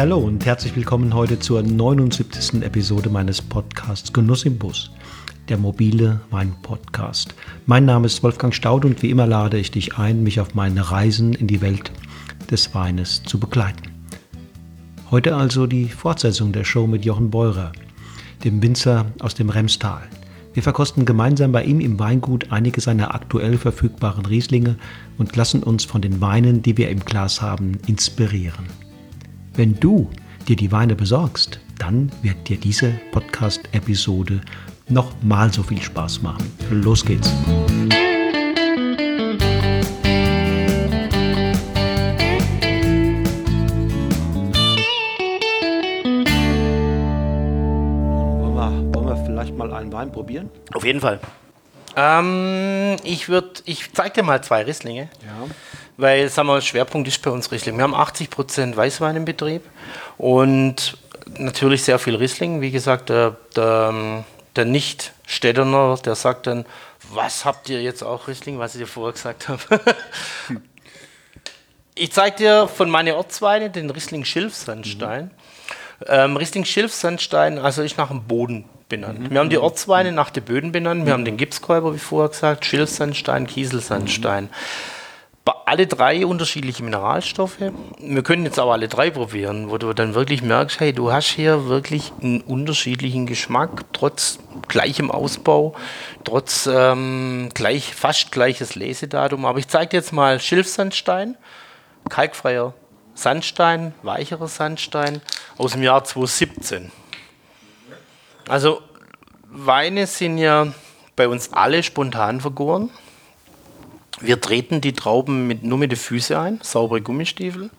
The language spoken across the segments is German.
hallo und herzlich willkommen heute zur 79. Episode meines Podcasts Genuss im Bus, der mobile Wein-Podcast. Mein Name ist Wolfgang Staud und wie immer lade ich dich ein, mich auf meine Reisen in die Welt des Weines zu begleiten. Heute also die Fortsetzung der Show mit Jochen Beurer, dem Winzer aus dem Remstal. Wir verkosten gemeinsam bei ihm im Weingut einige seiner aktuell verfügbaren Rieslinge und lassen uns von den Weinen, die wir im Glas haben, inspirieren. Wenn du dir die Weine besorgst, dann wird dir diese Podcast-Episode noch mal so viel Spaß machen. Los geht's! Wollen wir, wollen wir vielleicht mal einen Wein probieren? Auf jeden Fall. Ähm, ich würde, ich zeige dir mal zwei Risslinge. Ja. Weil, sagen wir, Schwerpunkt ist bei uns Riesling. Wir haben 80% Weißwein im Betrieb und natürlich sehr viel Riesling. Wie gesagt, der, der, der Nicht-Städtener, der sagt dann, was habt ihr jetzt auch Riesling, was ich dir vorher gesagt habe. ich zeige dir von meinen Ortsweine den Riesling Schilfsandstein. Mhm. Ähm, Riesling Schilfsandstein, also ist nach dem Boden benannt. Mhm. Wir haben die Ortsweine nach den Böden benannt. Wir haben den Gipskäuber, wie vorher gesagt, Schilfsandstein, Kieselsandstein. Mhm alle drei unterschiedliche Mineralstoffe. Wir können jetzt aber alle drei probieren, wo du dann wirklich merkst, hey, du hast hier wirklich einen unterschiedlichen Geschmack, trotz gleichem Ausbau, trotz ähm, gleich, fast gleiches Lesedatum. Aber ich zeige dir jetzt mal Schilfsandstein, kalkfreier Sandstein, weicherer Sandstein aus dem Jahr 2017. Also Weine sind ja bei uns alle spontan vergoren. Wir treten die Trauben mit, nur mit den Füßen ein, saubere Gummistiefel,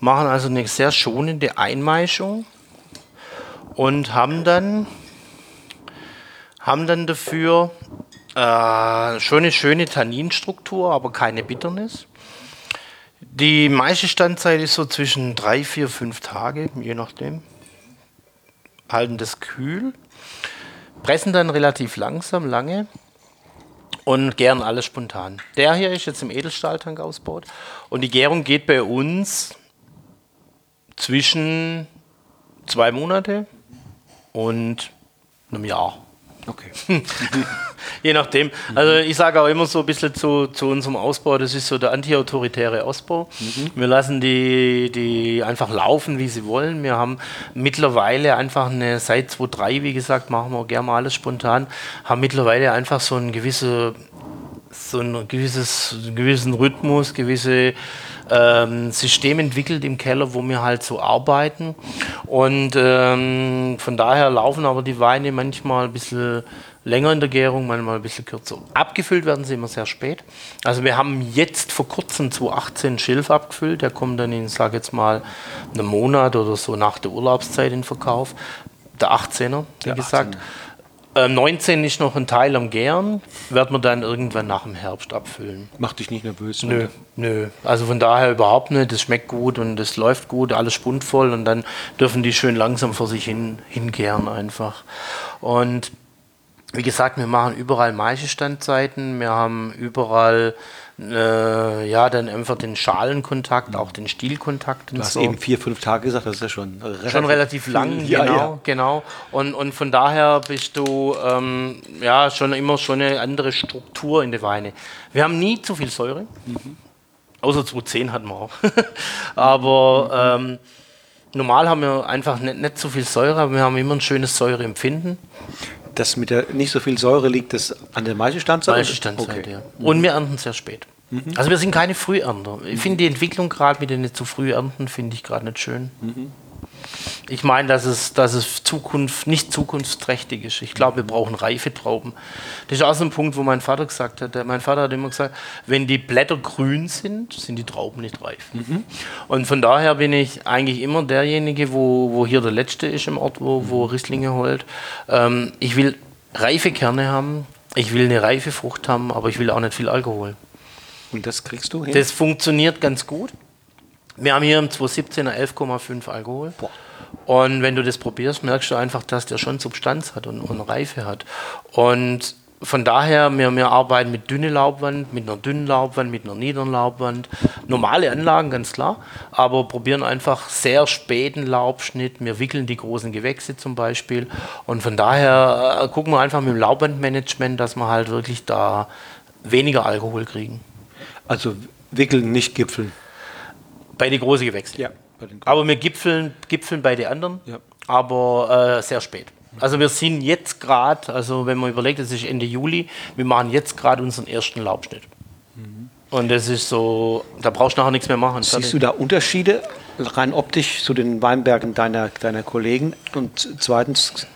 machen also eine sehr schonende Einmeischung und haben dann, haben dann dafür äh, schon eine schöne Tanninstruktur, aber keine Bitternis. Die meiste Standzeit ist so zwischen drei, vier, fünf Tage, je nachdem. Halten das kühl, pressen dann relativ langsam, lange und gären alles spontan. Der hier ist jetzt im Edelstahltank ausgebaut und die Gärung geht bei uns zwischen zwei Monate und einem Jahr. Okay. Je nachdem. Also ich sage auch immer so ein bisschen zu, zu unserem Ausbau, das ist so der antiautoritäre Ausbau. Mhm. Wir lassen die, die einfach laufen, wie sie wollen. Wir haben mittlerweile einfach eine, seit 2003, wie gesagt, machen wir gerne mal alles spontan, haben mittlerweile einfach so ein gewisse, so ein gewisses, gewissen Rhythmus, gewisse ähm, System entwickelt im Keller, wo wir halt so arbeiten. Und ähm, von daher laufen aber die Weine manchmal ein bisschen länger in der Gärung, manchmal ein bisschen kürzer. Abgefüllt werden sie immer sehr spät. Also wir haben jetzt vor kurzem 2018 Schilf abgefüllt. Der kommt dann in, sage jetzt mal, einem Monat oder so nach der Urlaubszeit in Verkauf. Der 18er, wie der gesagt. 18er. 19 ähm, ist noch ein Teil am Gären, werden wir dann irgendwann nach dem Herbst abfüllen. Macht dich nicht nervös? Nö, nö. Also von daher überhaupt nicht. Das schmeckt gut und es läuft gut, alles spundvoll und dann dürfen die schön langsam vor sich hin hingären einfach. Und wie gesagt, wir machen überall Maischestandzeiten, wir haben überall äh, ja, dann einfach den Schalenkontakt, auch den Stielkontakt. Du hast so. eben vier, fünf Tage gesagt, das ist ja schon relativ, schon relativ lang, ja, genau, ja. genau. Und, und von daher bist du ähm, ja schon immer schon eine andere Struktur in der Weine. Wir haben nie zu viel Säure, mhm. außer 2010 hatten wir auch. aber ähm, normal haben wir einfach nicht, nicht so viel Säure, aber wir haben immer ein schönes Säureempfinden das mit der nicht so viel Säure liegt das an der Maischestandzeit? Maischestandzeit, okay. ja. Und wir ernten sehr spät. Mhm. Also wir sind keine Frühernter. Ich finde die Entwicklung gerade mit den zu früh ernten, finde ich gerade nicht schön. Mhm. Ich meine, dass es, dass es Zukunft, nicht zukunftsträchtig ist. Ich glaube, wir brauchen reife Trauben. Das ist auch so ein Punkt, wo mein Vater gesagt hat. Mein Vater hat immer gesagt, wenn die Blätter grün sind, sind die Trauben nicht reif. Mhm. Und von daher bin ich eigentlich immer derjenige, wo, wo hier der Letzte ist im Ort, wo, wo Risslinge holt. Ähm, ich will reife Kerne haben, ich will eine reife Frucht haben, aber ich will auch nicht viel Alkohol. Und das kriegst du hin? Das funktioniert ganz gut. Wir haben hier im 2017er 11,5 Alkohol. Boah. Und wenn du das probierst, merkst du einfach, dass der schon Substanz hat und, und Reife hat. Und von daher, wir, wir arbeiten mit dünne Laubwand, mit einer dünnen Laubwand, mit einer niederen Laubwand. Normale Anlagen, ganz klar, aber probieren einfach sehr späten Laubschnitt. Wir wickeln die großen Gewächse zum Beispiel. Und von daher äh, gucken wir einfach mit dem Laubwandmanagement, dass wir halt wirklich da weniger Alkohol kriegen. Also wickeln, nicht gipfeln. Bei den großen Gewächsen. Ja. Aber wir gipfeln, gipfeln bei den anderen, Ja. aber äh, sehr spät. Also wir sind jetzt gerade, also wenn man überlegt, es ist Ende Juli, wir machen jetzt gerade unseren ersten Laubschnitt. Und das ist so, da brauchst du nachher nichts mehr machen. Siehst du da Unterschiede rein optisch zu den Weinbergen deiner, deiner Kollegen? Und zweitens,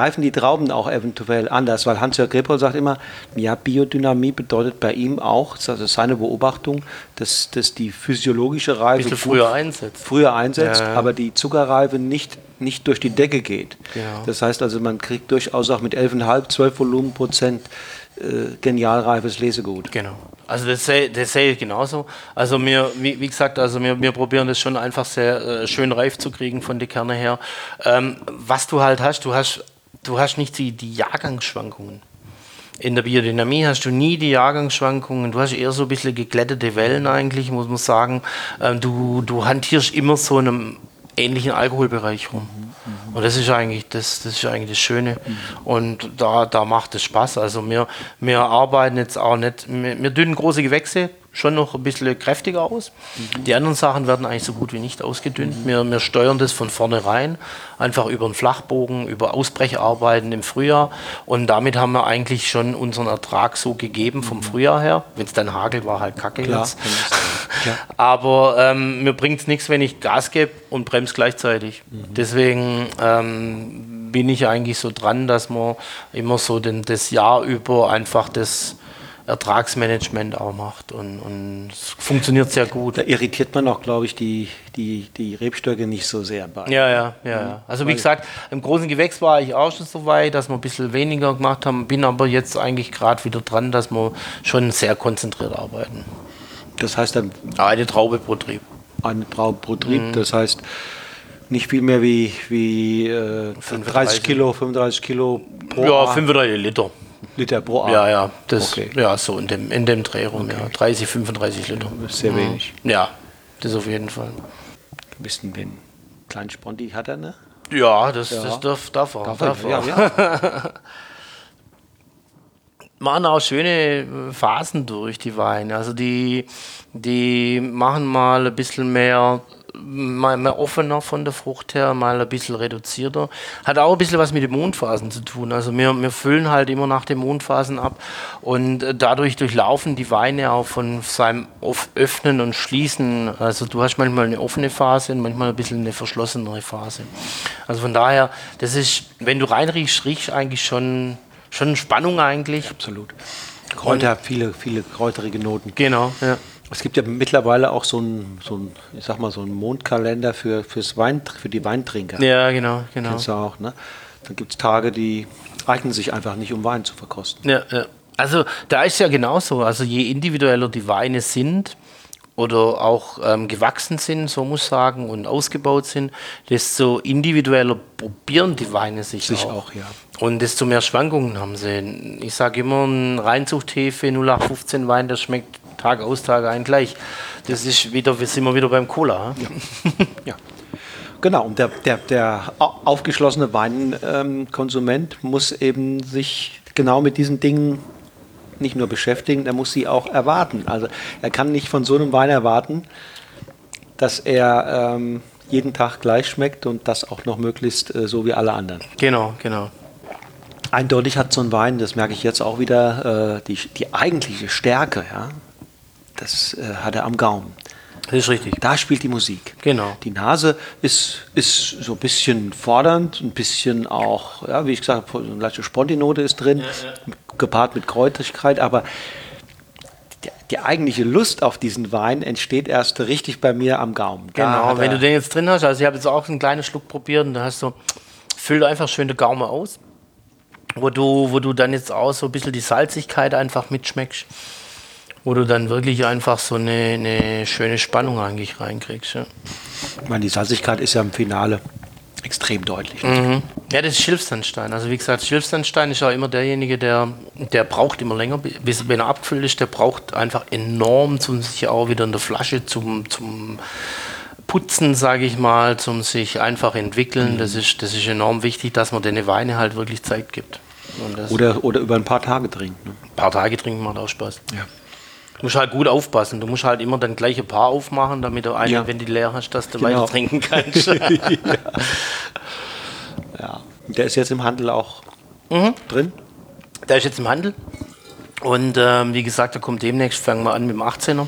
reifen die Trauben auch eventuell anders? Weil Hans-Jörg Grepol sagt immer, ja, Biodynamie bedeutet bei ihm auch, das ist seine Beobachtung, dass, dass die physiologische ein Reife bisschen früher einsetzt. früher einsetzt, Ja, aber die Zuckerreife nicht, nicht durch die Decke geht. Genau. Das heißt also, man kriegt durchaus auch mit 11,5, 12 Volumenprozent äh, genial reifes Lesegut. Genau. Also das sehe sehe ich genauso. Also mir, wie, wie gesagt, also wir, wir probieren das schon einfach sehr äh, schön reif zu kriegen von der Kerne her. Ähm, was du halt hast, du hast, du hast nicht die, die Jahrgangsschwankungen. In der Biodynamie hast du nie die Jahrgangsschwankungen, du hast eher so ein bisschen geglättete Wellen eigentlich, muss man sagen. Ähm, du, du hantierst immer so in einem ähnlichen Alkoholbereich rum. Und das ist eigentlich das, das ist eigentlich das Schöne. Und da, da macht es Spaß. Also wir, wir arbeiten jetzt auch nicht, wir, wir dünnen große Gewächse schon noch ein bisschen kräftiger aus. Die anderen Sachen werden eigentlich so gut wie nicht ausgedünnt. Wir, wir steuern das von vornherein, einfach über einen Flachbogen, über Ausbrecharbeiten im Frühjahr. Und damit haben wir eigentlich schon unseren Ertrag so gegeben vom Frühjahr her. Wenn es dann hagelt, war halt kacke Klar, jetzt. klar. Aber ähm, mir bringt es nichts, wenn ich Gas gebe und bremse gleichzeitig. Mhm. Deswegen ähm, bin ich eigentlich so dran, dass man immer so den, das Jahr über einfach das Ertragsmanagement auch macht. Und, und es funktioniert sehr gut. Da irritiert man auch, glaube ich, die, die, die Rebstöcke nicht so sehr bei. Ja, ja, ja, ja. Also wie gesagt, im großen Gewächs war ich auch schon so weit, dass wir ein bisschen weniger gemacht haben, bin aber jetzt eigentlich gerade wieder dran, dass wir schon sehr konzentriert arbeiten. Das heißt dann Eine Traube pro Trieb. eine Traube pro Trieb, Mhm. das heißt nicht viel mehr wie, wie äh, 30 35. Kilo, 35 Kilo pro Ja, A- 35 Liter. Liter pro A. Ja, ja, das, Okay. ja, so in dem, in dem Dreh rum, ja. 30, 35 Liter. Das ist sehr wenig. Ja, das auf jeden Fall. Bisschen den kleinen Sponti hat er, ne? Ja, das, Ja. das darf, darf er. Darf darf er? Ja, ja. machen auch schöne Phasen durch, die Weine. Also die, die machen mal ein bisschen mehr, mal mehr offener von der Frucht her, mal ein bisschen reduzierter. Hat auch ein bisschen was mit den Mondphasen zu tun. Also wir, wir füllen halt immer nach den Mondphasen ab und äh, dadurch durchlaufen die Weine auch von seinem Öffnen und Schließen. Also du hast manchmal eine offene Phase und manchmal ein bisschen eine verschlossenere Phase. Also von daher, das ist, wenn du reinriechst, riechst du eigentlich schon, schon Spannung eigentlich. Absolut. Kräuter, viele, viele kräuterige Noten. Genau, ja. Es gibt ja mittlerweile auch so einen, so ein, ich sag mal, so einen Mondkalender für, fürs Wein, für die Weintrinker. Ja, genau, genau. Kennst du auch, ne? Dann gibt es Tage, die eignen sich einfach nicht, um Wein zu verkosten. Ja, ja. Also da ist ja genauso. Also je individueller die Weine sind oder auch ähm, gewachsen sind, so muss ich sagen, und ausgebaut sind, desto individueller probieren die Weine sich, Sich auch. auch, ja. Und desto mehr Schwankungen haben sie. Ich sage immer, ein Reinzuchthefe 0815 Wein, der schmeckt Tag aus, Tag ein gleich. Das ist wieder, wir sind wir wieder beim Cola. Ja. Ja. Genau, und der, der, der au- aufgeschlossene Weinkonsument muss eben sich genau mit diesen Dingen nicht nur beschäftigen, er muss sie auch erwarten. Also er kann nicht von so einem Wein erwarten, dass er ähm, jeden Tag gleich schmeckt und das auch noch möglichst äh, so wie alle anderen. Genau, genau. Eindeutig hat so ein Wein, das merke ich jetzt auch wieder, äh, die, die eigentliche Stärke, ja, das äh, hat er am Gaumen. Das ist richtig. Da spielt die Musik. Genau. Die Nase ist, ist so ein bisschen fordernd, ein bisschen auch, ja, wie ich gesagt habe, so eine leichte Spontinote ist drin, gepaart mit Kräutrigkeit, aber die, die eigentliche Lust auf diesen Wein entsteht erst richtig bei mir am Gaumen. Da Genau, wenn du den jetzt drin hast, also ich habe jetzt auch einen kleinen Schluck probiert und da hast du, füllt einfach schön den Gaumen aus, wo du, wo du dann jetzt auch so ein bisschen die Salzigkeit einfach mitschmeckst, wo du dann wirklich einfach so eine, eine schöne Spannung eigentlich reinkriegst. Ja. Ich meine, die Salzigkeit ist ja im Finale extrem deutlich. Mhm. Ja, das ist Schilfsandstein. Also wie gesagt, Schilfsandstein ist ja immer derjenige, der, der braucht immer länger, bis wenn er abgefüllt ist, der braucht einfach enorm, um sich auch wieder in der Flasche zum, zum Putzen, sage ich mal, zum sich einfach entwickeln. Mhm. Das, ist, das ist enorm wichtig, dass man den Weine halt wirklich Zeit gibt. Oder, oder über ein paar Tage trinken. Ne? Ein paar Tage trinken macht auch Spaß. Ja. Du musst halt gut aufpassen. Du musst halt immer dann gleiche Paar aufmachen, damit du eine, ja. wenn die leer hast, dass du genau. weiter trinken kannst. ja. ja. Der ist jetzt im Handel auch mhm. drin? Der ist jetzt im Handel. Und ähm, wie gesagt, da kommt demnächst, fangen wir an mit dem 18er.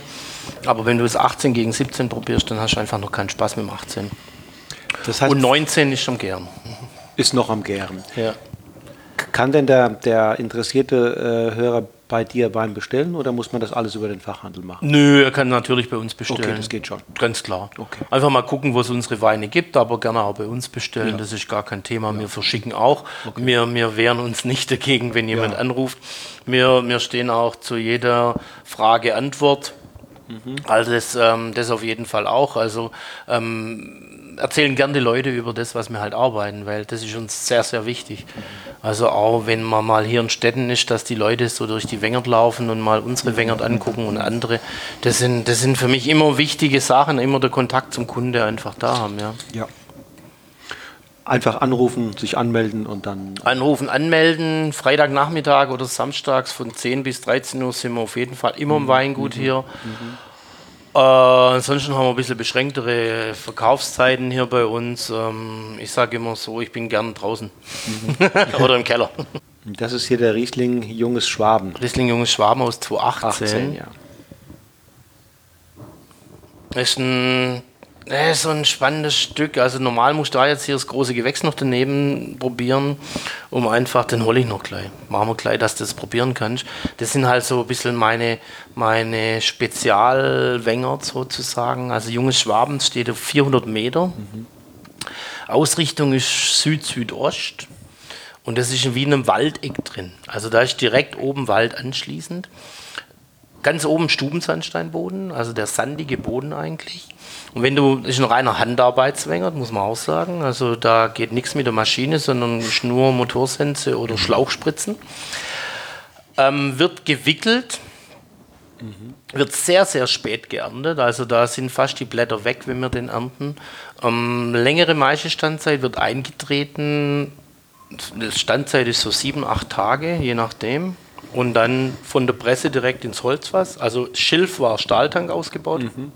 Aber wenn du es 18 gegen 17 probierst, dann hast du einfach noch keinen Spaß mit dem 18. Das heißt, Und 19 ist am Gären. Ist noch am Gären. Ja. Kann denn der, der interessierte äh, Hörer bei dir Wein bestellen oder muss man das alles über den Fachhandel machen? Nö, er kann natürlich bei uns bestellen. Okay, das geht schon. Ganz klar. Okay. Einfach mal gucken, wo es unsere Weine gibt, aber gerne auch bei uns bestellen. Ja. Das ist gar kein Thema. Ja. Wir verschicken auch. Okay. Wir, wir wehren uns nicht dagegen, wenn jemand ja. anruft. Wir, wir stehen auch zu jeder Frage Antwort. Mhm. Also das, ähm, das auf jeden Fall auch. Also ähm, erzählen gerne die Leute über das, was wir halt arbeiten, weil das ist uns sehr, sehr wichtig. Also auch wenn man mal hier in Städten ist, dass die Leute so durch die Wengert laufen und mal unsere Wengert angucken und andere, das sind, das sind für mich immer wichtige Sachen, immer der Kontakt zum Kunde einfach da haben. Ja. ja. Einfach anrufen, sich anmelden und dann. Anrufen, anmelden. Freitagnachmittag oder samstags von 10 bis 13 Uhr sind wir auf jeden Fall immer im mhm. Weingut mhm. hier. Mhm. Äh, ansonsten haben wir ein bisschen beschränktere Verkaufszeiten hier bei uns. Ähm, ich sage immer so, ich bin gern draußen mhm. oder im Keller. Das ist hier der Riesling Junges Schwaben. Riesling Junges Schwaben aus 2018. 18, ja. Das ist ein das ist so ein spannendes Stück. Also normal musst du da jetzt hier das große Gewächs noch daneben probieren, um einfach, den hole ich noch gleich. Machen wir gleich, dass du das probieren kannst. Das sind halt so ein bisschen meine, meine Spezialwänger sozusagen. Also junges Schwaben steht auf 400 Meter. Mhm. Ausrichtung ist Süd-Südost. Und das ist wie in einem Waldeck drin. Also da ist direkt oben Wald anschließend. Ganz oben Stubensandsteinboden, also der sandige Boden eigentlich. Und wenn du, ist ein reiner Handarbeitswänger, muss man auch sagen. Also da geht nichts mit der Maschine, sondern nur Motorsense oder Schlauchspritzen. Ähm, wird gewickelt, mhm. wird sehr, sehr spät geerntet. Also da sind fast die Blätter weg, wenn wir den ernten. Ähm, längere Maischestandzeit wird eingetreten. Die Standzeit ist so sieben, acht Tage, je nachdem. Und dann von der Presse direkt ins Holzfass. Also Schilf war Stahltank ausgebaut. Mhm.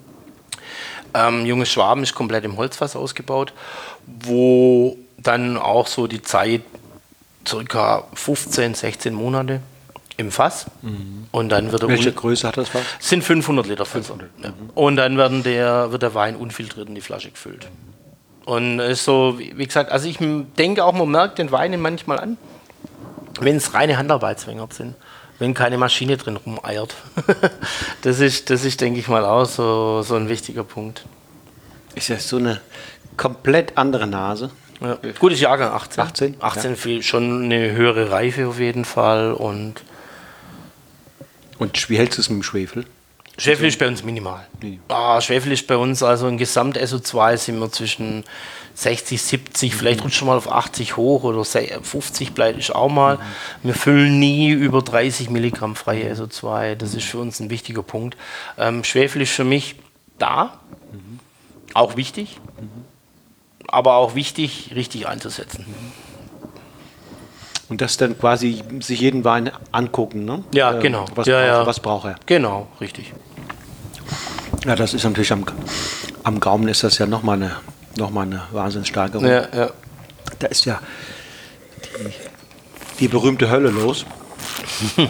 Ähm, Junges Schwaben ist komplett im Holzfass ausgebaut, wo dann auch so die Zeit circa 15, 16 Monate im Fass. Mhm. Und dann wird Welche Größe hat das Fass? Sind 500 Liter Fässer. 500. Ja. Mhm. Und dann werden der, wird der Wein unfiltriert in die Flasche gefüllt. Und ist so, wie gesagt, also ich denke auch, man merkt den Wein manchmal an, wenn es reine Handarbeitswänger sind wenn keine Maschine drin rumeiert. das ist, das ist, denke ich mal, auch so, so ein wichtiger Punkt. Ist ja so eine komplett andere Nase. Ja. Gutes Jahrgang, 18. 18, 18 ja. viel, schon eine höhere Reife auf jeden Fall. Und, und wie hältst du es mit dem Schwefel? Schwefel ist bei uns minimal. Nee. Ah, Schwefel ist bei uns, also im Gesamt-SO2 sind wir zwischen 60, 70, mhm. vielleicht rutscht schon mal auf 80 hoch oder 50 bleibt ich auch mal. Mhm. Wir füllen nie über 30 Milligramm freie SO2. Das ist für uns ein wichtiger Punkt. Ähm, Schwefel ist für mich da, mhm. auch wichtig, mhm. aber auch wichtig, richtig einzusetzen. Und das dann quasi sich jeden Wein angucken, ne? Ja, äh, genau. Was, ja, braucht, ja. was braucht er? Genau, richtig. Ja, das ist natürlich am, am Gaumen ist das ja nochmal eine, noch mal eine Wahnsinnssteigerung. Ja, ja. Da ist ja die, die berühmte Hölle los.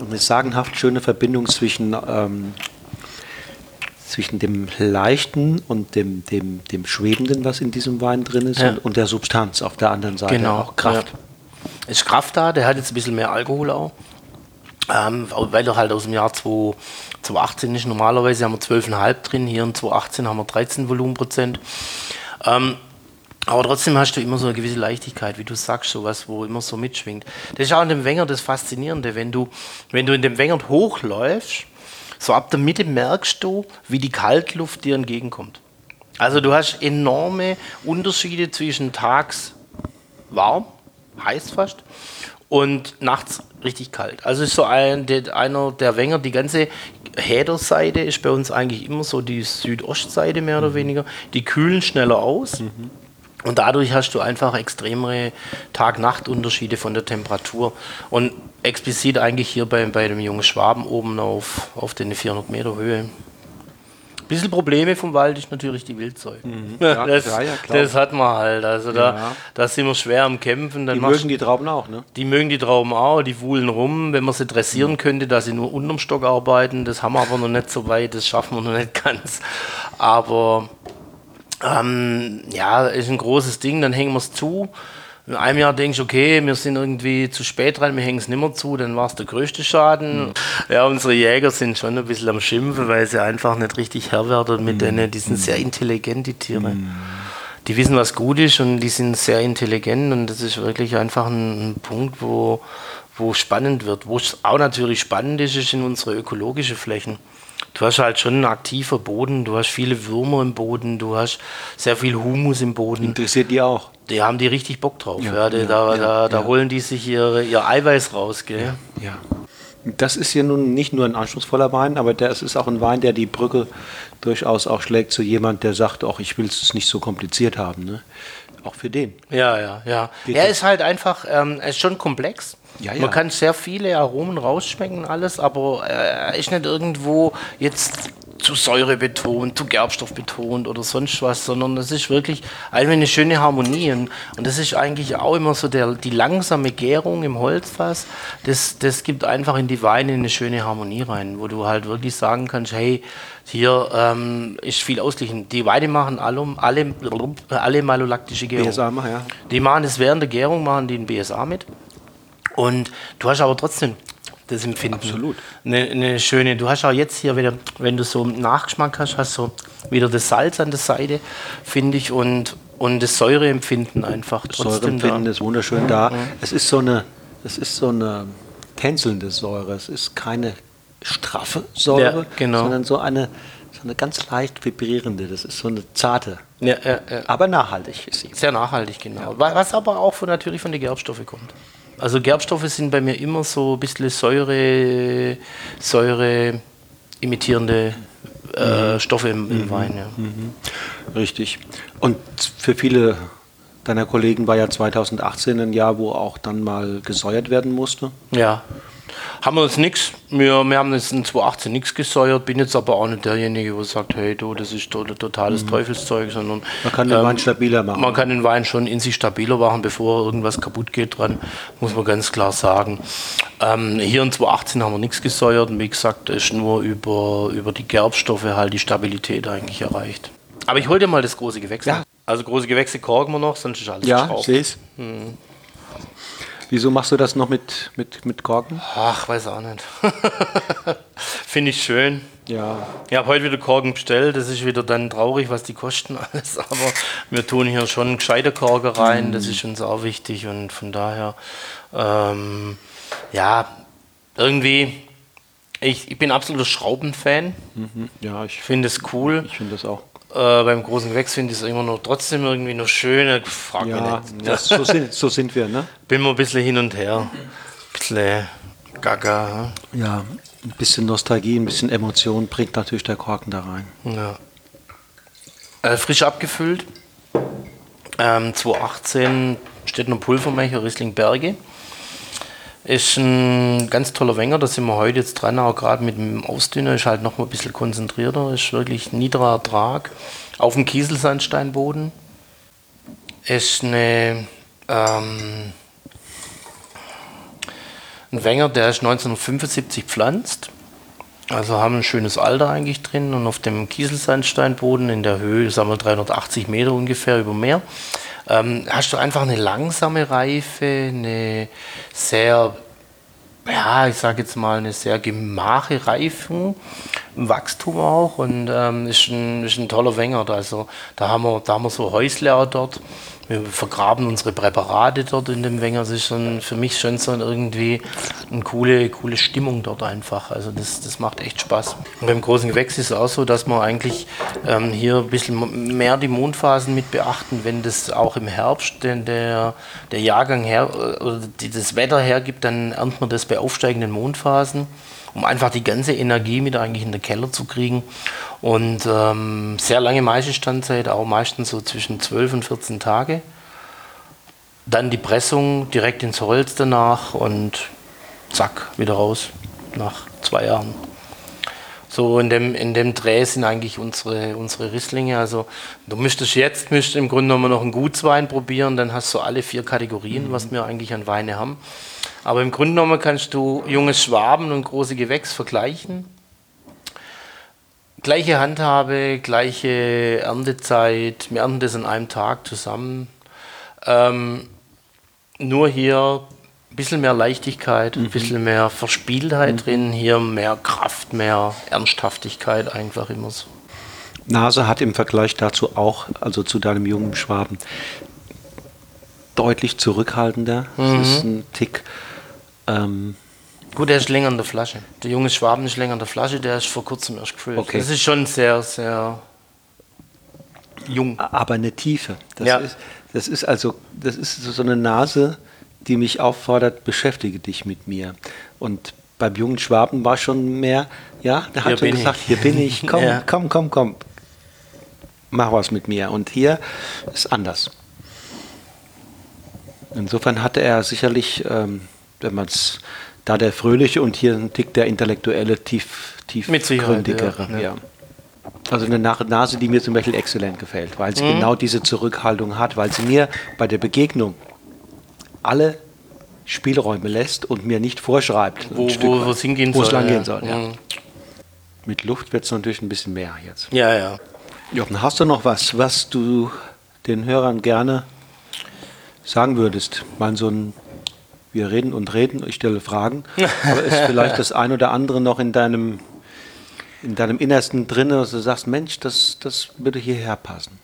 Und eine sagenhaft schöne Verbindung zwischen, ähm, zwischen dem Leichten und dem, dem, dem Schwebenden, was in diesem Wein drin ist, ja. und, und, der Substanz auf der anderen Seite. Genau. Auch Kraft. Ja. Ist Kraft da, der hat jetzt ein bisschen mehr Alkohol auch. Ähm, weil er halt aus dem Jahr 2, 2018 ist. Normalerweise haben wir 12,5 drin, hier in 2018 haben wir 13 Volumenprozent. Ähm, aber trotzdem hast du immer so eine gewisse Leichtigkeit, wie du sagst, sowas, wo immer so mitschwingt. Das ist auch in dem Wenger das Faszinierende, wenn du, wenn du in dem Wenger hochläufst, so ab der Mitte merkst du, wie die Kaltluft dir entgegenkommt. Also du hast enorme Unterschiede zwischen tags warm, heiß fast, und nachts richtig kalt. Also ist so ein, der, einer der Wenger, die ganze Häderseite ist bei uns eigentlich immer so die Südostseite mehr oder weniger. Die kühlen schneller aus. Und dadurch hast du einfach extremere Tag-Nacht-Unterschiede von der Temperatur. Und explizit eigentlich hier bei, bei dem jungen Schwaben oben auf, auf den 400 Meter Höhe. Bisschen Probleme vom Wald ist natürlich die Wildzeug. Ja, das, ja, das hat man halt. Also da, da sind wir schwer am Kämpfen. Dann Die mögen die Trauben auch, ne? die mögen die Trauben auch, die wuhlen rum. Wenn man sie dressieren könnte, dass sie nur unterm Stock arbeiten, das haben wir aber noch nicht so weit, das schaffen wir noch nicht ganz. Aber ähm, ja, ist ein großes Ding, dann hängen wir es zu. In einem Jahr denkst du, okay, wir sind irgendwie zu spät dran, wir hängen es nicht mehr zu, dann war es der größte Schaden. Ja, unsere Jäger sind schon ein bisschen am Schimpfen, weil sie einfach nicht richtig Herr werden mit denen, die sind sehr intelligent, die Tiere. Die wissen, was gut ist und die sind sehr intelligent und das ist wirklich einfach ein, ein Punkt, wo, wo spannend wird. Wo es auch natürlich spannend ist, ist in unsere ökologischen Flächen. Du hast halt schon einen aktiven Boden, du hast viele Würmer im Boden, du hast sehr viel Humus im Boden. Interessiert die auch. Die haben die richtig Bock drauf. Ja, Ja, die, ja, da ja, da, da ja. holen die sich ihre, ihr Eiweiß raus, gell? Ja. Das ist ja nun nicht nur ein anspruchsvoller Wein, aber der, es ist auch ein Wein, der die Brücke durchaus auch schlägt zu jemand, der sagt, auch ich will es nicht so kompliziert haben. Ne? Auch für den. Ja, ja, ja. Geht Er das? ist halt einfach, ähm, er ist schon komplex. Ja, ja. Man kann sehr viele Aromen rausschmecken, alles, aber äh, er ist nicht irgendwo jetzt zu Säure betont, zu Gerbstoff betont oder sonst was, sondern das ist wirklich einfach eine schöne Harmonie. Und, und das ist eigentlich auch immer so der, die langsame Gärung im Holzfass, das, das gibt einfach in die Weine eine schöne Harmonie rein, wo du halt wirklich sagen kannst, hey, hier ähm, ist viel ausgeglichen. Die Weine machen alle, alle, alle malolaktische Gärung. BSA mal, ja. Die machen es während der Gärung, machen die ein BSA mit. Und du hast aber trotzdem das Empfinden. Absolut. Eine, eine schöne, du hast auch jetzt hier wieder, wenn du so einen Nachgeschmack hast, hast du wieder das Salz an der Seite, finde ich, und, und das Säureempfinden einfach trotzdem Säureempfinden da. ist wunderschön da. Es ist so eine, es ist so eine tänzelnde Säure. Es ist keine straffe Säure, Ja, genau. sondern so eine, so eine ganz leicht vibrierende. Das ist so eine zarte, Ja, ja, aber nachhaltig ist sie. Sehr nachhaltig, genau. Wa- Was aber auch von, natürlich von den Gerbstoffen kommt. Also Gerbstoffe sind bei mir immer so ein bisschen Säure, Säure imitierende äh, Stoffe im, im Wein. Ja. Richtig. Und für viele deiner Kollegen war ja 2018 ein Jahr, wo auch dann mal gesäuert werden musste. Ja. Haben wir uns nichts, wir, wir haben jetzt in 2018 nichts gesäuert, bin jetzt aber auch nicht derjenige, der sagt, hey du, das ist to- totales Teufelszeug, sondern Mhm. Man kann den Wein stabiler machen. Man kann den Wein schon in sich stabiler machen, bevor irgendwas kaputt geht dran, muss man ganz klar sagen. Ähm, hier in 2018 haben wir nichts gesäuert und wie gesagt, es ist nur über, über die Gerbstoffe halt die Stabilität eigentlich erreicht. Aber ich hol dir mal das große Gewächs. Ja. Also große Gewächse korken wir noch, sonst ist alles Ja, geschraubt. sehe es. Wieso machst du das noch mit, mit, mit Korken? Ach, weiß auch nicht. Finde ich schön. Ja. Ich habe heute wieder Korken bestellt. Das ist wieder dann traurig, was die kosten alles. Aber wir tun hier schon gescheite Korken rein. Das ist uns auch wichtig. Und von daher, ähm, ja, irgendwie, ich, ich bin absoluter Schraubenfan. Ja, ich, Ich finde es cool. ich finde das auch. Äh, beim großen Gewächs finde ich es immer noch trotzdem irgendwie noch schön. Frag mich Ja, nicht. so, sind, so sind wir, ne? Bin mal ein bisschen hin und her. Ein bisschen gaga. Ja, ein bisschen Nostalgie, ein bisschen Emotion bringt natürlich der Korken da rein. Ja. Äh, frisch abgefüllt. Ähm, 2018 steht noch Pulvermecher Riesling Berge. Ist ein ganz toller Wenger, da sind wir heute jetzt dran, auch gerade mit dem Ausdünner, ist halt noch mal ein bisschen konzentrierter, ist wirklich niederer Ertrag. Auf dem Kieselsandsteinboden. Ist eine, ähm, ein Wenger, der ist 1975 pflanzt. Also haben ein schönes Alter eigentlich drin und auf dem Kieselsandsteinboden in der Höhe, sagen wir 380 Meter ungefähr über Meer, ähm, hast du einfach eine langsame Reife, eine sehr, ja, ich sage jetzt mal, eine sehr gemache Reifung, Wachstum auch und ähm, ist, ein, ist ein toller Wenger. Also da haben wir, da haben wir so Häusle auch dort, Wir vergraben unsere Präparate dort in dem Wenger. Das ist schon, für mich schon so irgendwie eine coole, coole Stimmung dort einfach. Also das, das macht echt Spaß. Und beim großen Gewächs ist es auch so, dass wir eigentlich ähm, hier ein bisschen mehr die Mondphasen mit beachten, wenn das auch im Herbst denn der, der Jahrgang her äh, oder das Wetter hergibt, dann erntet man das bei aufsteigenden Mondphasen um einfach die ganze Energie wieder eigentlich in den Keller zu kriegen. Und ähm, sehr lange Maischestandzeit, auch meistens so zwischen 12 und 14 Tage. Dann die Pressung direkt ins Holz danach und zack, wieder raus nach zwei Jahren. So in dem, in dem Dreh sind eigentlich unsere, unsere Risslinge. Also du müsstest jetzt müsstest im Grunde genommen noch einen Gutswein probieren, dann hast du alle vier Kategorien, mhm. was wir eigentlich an Weine haben. Aber im Grunde genommen kannst du junges Schwaben und große Gewächs vergleichen. Gleiche Handhabe, gleiche Erntezeit, wir ernten das an einem Tag zusammen. Ähm, nur hier ein bisschen mehr Leichtigkeit, ein mhm. bisschen mehr Verspieltheit mhm. drin, hier mehr Kraft, mehr Ernsthaftigkeit einfach immer so. Nase hat im Vergleich dazu auch, also zu deinem jungen Schwaben, deutlich zurückhaltender. Mhm. Das ist ein Tick ähm, Gut, der ist länger in der Flasche. Der junge Schwaben ist länger in der Flasche, der ist vor kurzem erst gefüllt. Okay. Das ist schon sehr, sehr jung. Aber eine Tiefe. Das, ja. ist, das ist also, das ist so eine Nase, die mich auffordert, beschäftige dich mit mir. Und beim jungen Schwaben war schon mehr, ja, der hat schon gesagt, ich. hier bin ich, komm, ja. komm, komm, komm, mach was mit mir. Und hier ist anders. Insofern hatte er sicherlich ähm, wenn man es, da der fröhliche und hier ein Tick der intellektuelle, tief, tiefgründigere. Ja, ja. Also eine Nase, die mir zum Beispiel exzellent gefällt, weil sie mhm. genau diese Zurückhaltung hat, weil sie mir bei der Begegnung alle Spielräume lässt und mir nicht vorschreibt, wo, wo, es hingehen soll. Lang gehen soll. Ja. Mhm. Mit Luft wird es natürlich ein bisschen mehr jetzt. Ja, ja. Jochen, hast du noch was, was du den Hörern gerne sagen würdest? Mal so ein wir reden und reden, ich stelle Fragen, aber ist vielleicht das ein oder andere noch in deinem, in deinem Innersten drin, dass du sagst, Mensch, das, das würde hierher passen?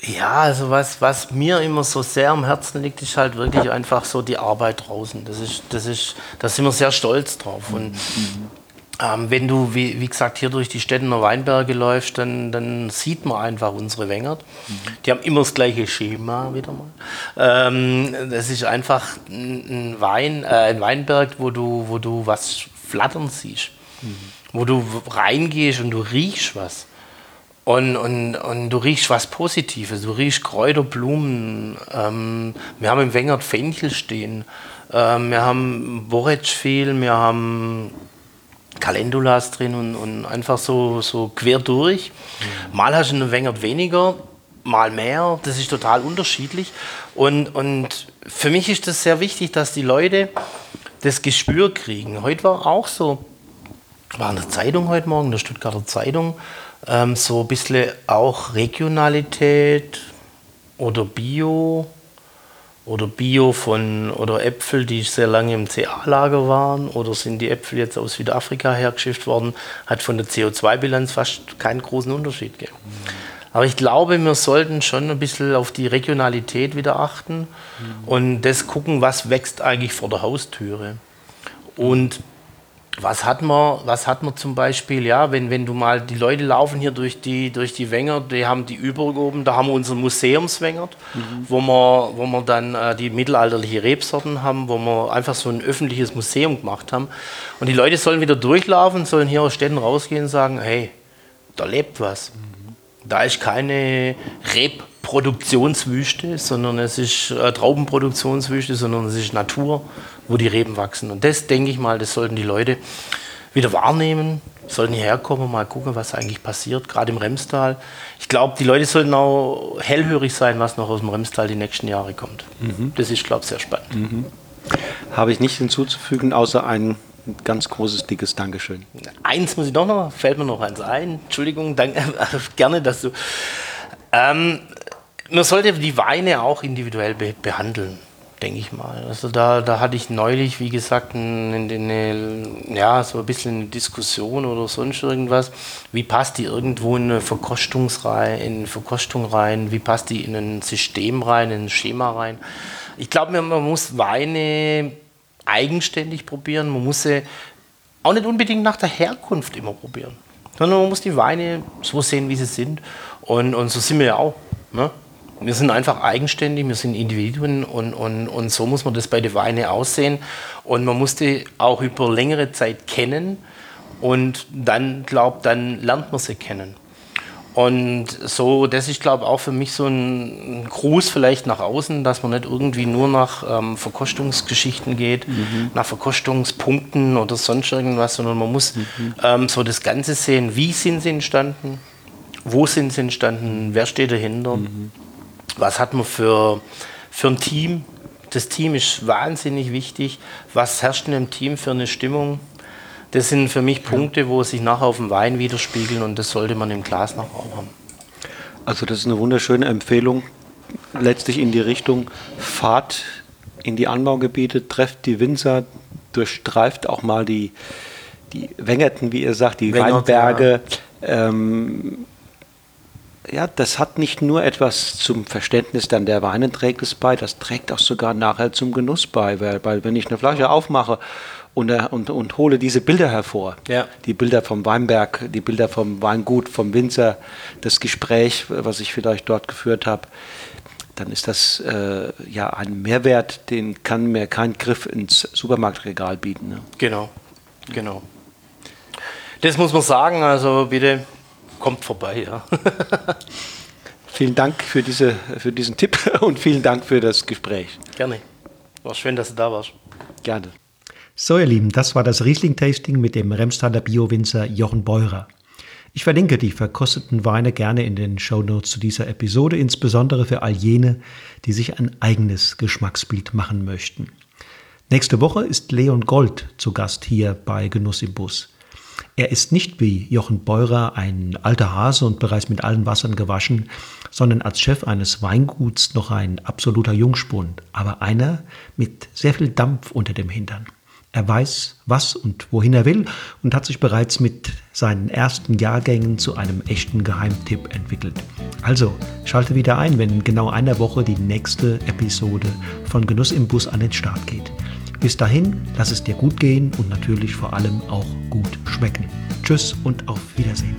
Ja, also was, was mir immer so sehr am Herzen liegt, ist halt wirklich einfach so die Arbeit draußen. Das ist, das ist, da sind wir sehr stolz drauf. Und mhm. Ähm, wenn du, wie, wie, gesagt, hier durch die Städtener Weinberge läufst, dann, dann sieht man einfach unsere Wengert. Mhm. Die haben immer das gleiche Schema wieder mal. Ähm, das ist einfach ein, Wein, äh, ein Weinberg, wo du, wo du was flattern siehst. Mhm. Wo du reingehst und du riechst was. Und, und, und du riechst was Positives. Du riechst Kräuter, Blumen. Ähm, wir haben im Wengert Fenchel stehen. Ähm, wir haben Borretsch viel. Wir haben Calendulas drin und, und einfach so, so quer durch. Mal hast du einen Wenger weniger, mal mehr. Das ist total unterschiedlich. Und, und für mich ist das sehr wichtig, dass die Leute das Gespür kriegen. Heute war auch so, war in der Zeitung heute Morgen, der Stuttgarter Zeitung, ähm, so ein bisschen auch Regionalität oder Bio oder Bio von oder Äpfel, die sehr lange im CA-Lager waren, oder sind die Äpfel jetzt aus Südafrika hergeschifft worden, hat von der CO2-Bilanz fast keinen großen Unterschied gegeben. Mhm. Aber ich glaube, wir sollten schon ein bisschen auf die Regionalität wieder achten mhm. und das gucken, was wächst eigentlich vor der Haustüre. Und was hat man, was hat man zum Beispiel, ja, wenn, wenn du mal, die Leute laufen hier durch die, durch die Wenger, die haben die Überg oben, da haben wir unseren Museumswängert, mhm. wo, wir, wo wir dann äh, die mittelalterliche Rebsorten haben, wo wir einfach so ein öffentliches Museum gemacht haben. Und die Leute sollen wieder durchlaufen, sollen hier aus Städten rausgehen und sagen, hey, da lebt was. Mhm. Da ist keine Rebproduktionswüste, sondern es ist äh, Traubenproduktionswüste, sondern es ist Natur wo die Reben wachsen. Und das, denke ich mal, das sollten die Leute wieder wahrnehmen, sollten hierher kommen mal gucken, was eigentlich passiert, gerade im Remstal. Ich glaube, die Leute sollten auch hellhörig sein, was noch aus dem Remstal die nächsten Jahre kommt. Mhm. Das ist, glaube ich, sehr spannend. Mhm. Habe ich nicht hinzuzufügen, außer ein ganz großes, dickes Dankeschön. Eins muss ich doch noch, fällt mir noch eins ein. Entschuldigung, danke, gerne, dass du. Ähm, man sollte die Weine auch individuell be behandeln. Denke ich mal. Also da, da hatte ich neulich, wie gesagt, eine, eine, ja, so ein bisschen eine Diskussion oder sonst irgendwas. Wie passt die irgendwo in eine Verkostungsreihe, in Verkostung rein? Wie passt die in ein System rein, in ein Schema rein? Ich glaube, man muss Weine eigenständig probieren. Man muss sie auch nicht unbedingt nach der Herkunft immer probieren, sondern man muss die Weine so sehen, wie sie sind. Und, und so sind wir ja auch. Ne? Wir sind einfach eigenständig, wir sind Individuen und, und, und so muss man das bei den Weinen aussehen. Und man muss die auch über längere Zeit kennen und dann, glaubt, dann lernt man sie kennen. Und so, das ist, glaube ich, auch für mich so ein, Gruß vielleicht nach außen, dass man nicht irgendwie nur nach ähm, Verkostungsgeschichten geht, mhm. nach Verkostungspunkten oder sonst irgendwas, sondern man muss mhm. ähm, so das Ganze sehen, wie sind sie entstanden, wo sind sie entstanden, wer steht dahinter. Mhm was hat man für, für ein Team. Das Team ist wahnsinnig wichtig. Was herrscht in einem Team für eine Stimmung? Das sind für mich Punkte, wo sich nachher auf dem Wein widerspiegeln und das sollte man im Glas nachher auch haben. Also das ist eine wunderschöne Empfehlung, letztlich in die Richtung, fahrt in die Anbaugebiete, trefft die Winzer, durchstreift auch mal die, die Wengerten, wie ihr sagt, die Wengert, Weinberge, ja. ähm, ja, das hat nicht nur etwas zum Verständnis dann der Weinenträgnis bei, das trägt auch sogar nachher zum Genuss bei, weil, weil wenn ich eine Flasche aufmache und, äh, und, und hole diese Bilder hervor, ja. die Bilder vom Weinberg, die Bilder vom Weingut, vom Winzer, das Gespräch, was ich vielleicht dort geführt habe, dann ist das äh, ja ein Mehrwert, den kann mir kein Griff ins Supermarktregal bieten. Ne? Genau, genau. Das muss man sagen, also bitte kommt vorbei, ja. vielen Dank für, diese, für diesen Tipp und vielen Dank für das Gespräch. Gerne. War schön, dass du da warst. Gerne. So, ihr Lieben, das war das Riesling-Tasting mit dem Remstaler Bio-Winzer Jochen Beurer. Ich verlinke die verkosteten Weine gerne in den Shownotes zu dieser Episode, insbesondere für all jene, die sich ein eigenes Geschmacksbild machen möchten. Nächste Woche ist Leon Gold zu Gast hier bei Genuss im Bus. Er ist nicht wie Jochen Beurer ein alter Hase und bereits mit allen Wassern gewaschen, sondern als Chef eines Weinguts noch ein absoluter Jungspund, aber einer mit sehr viel Dampf unter dem Hintern. Er weiß, was und wohin er will und hat sich bereits mit seinen ersten Jahrgängen zu einem echten Geheimtipp entwickelt. Also schalte wieder ein, wenn in genau einer Woche die nächste Episode von Genuss im Bus an den Start geht. Bis dahin, lass es dir gut gehen und natürlich vor allem auch gut schmecken. Tschüss und auf Wiedersehen.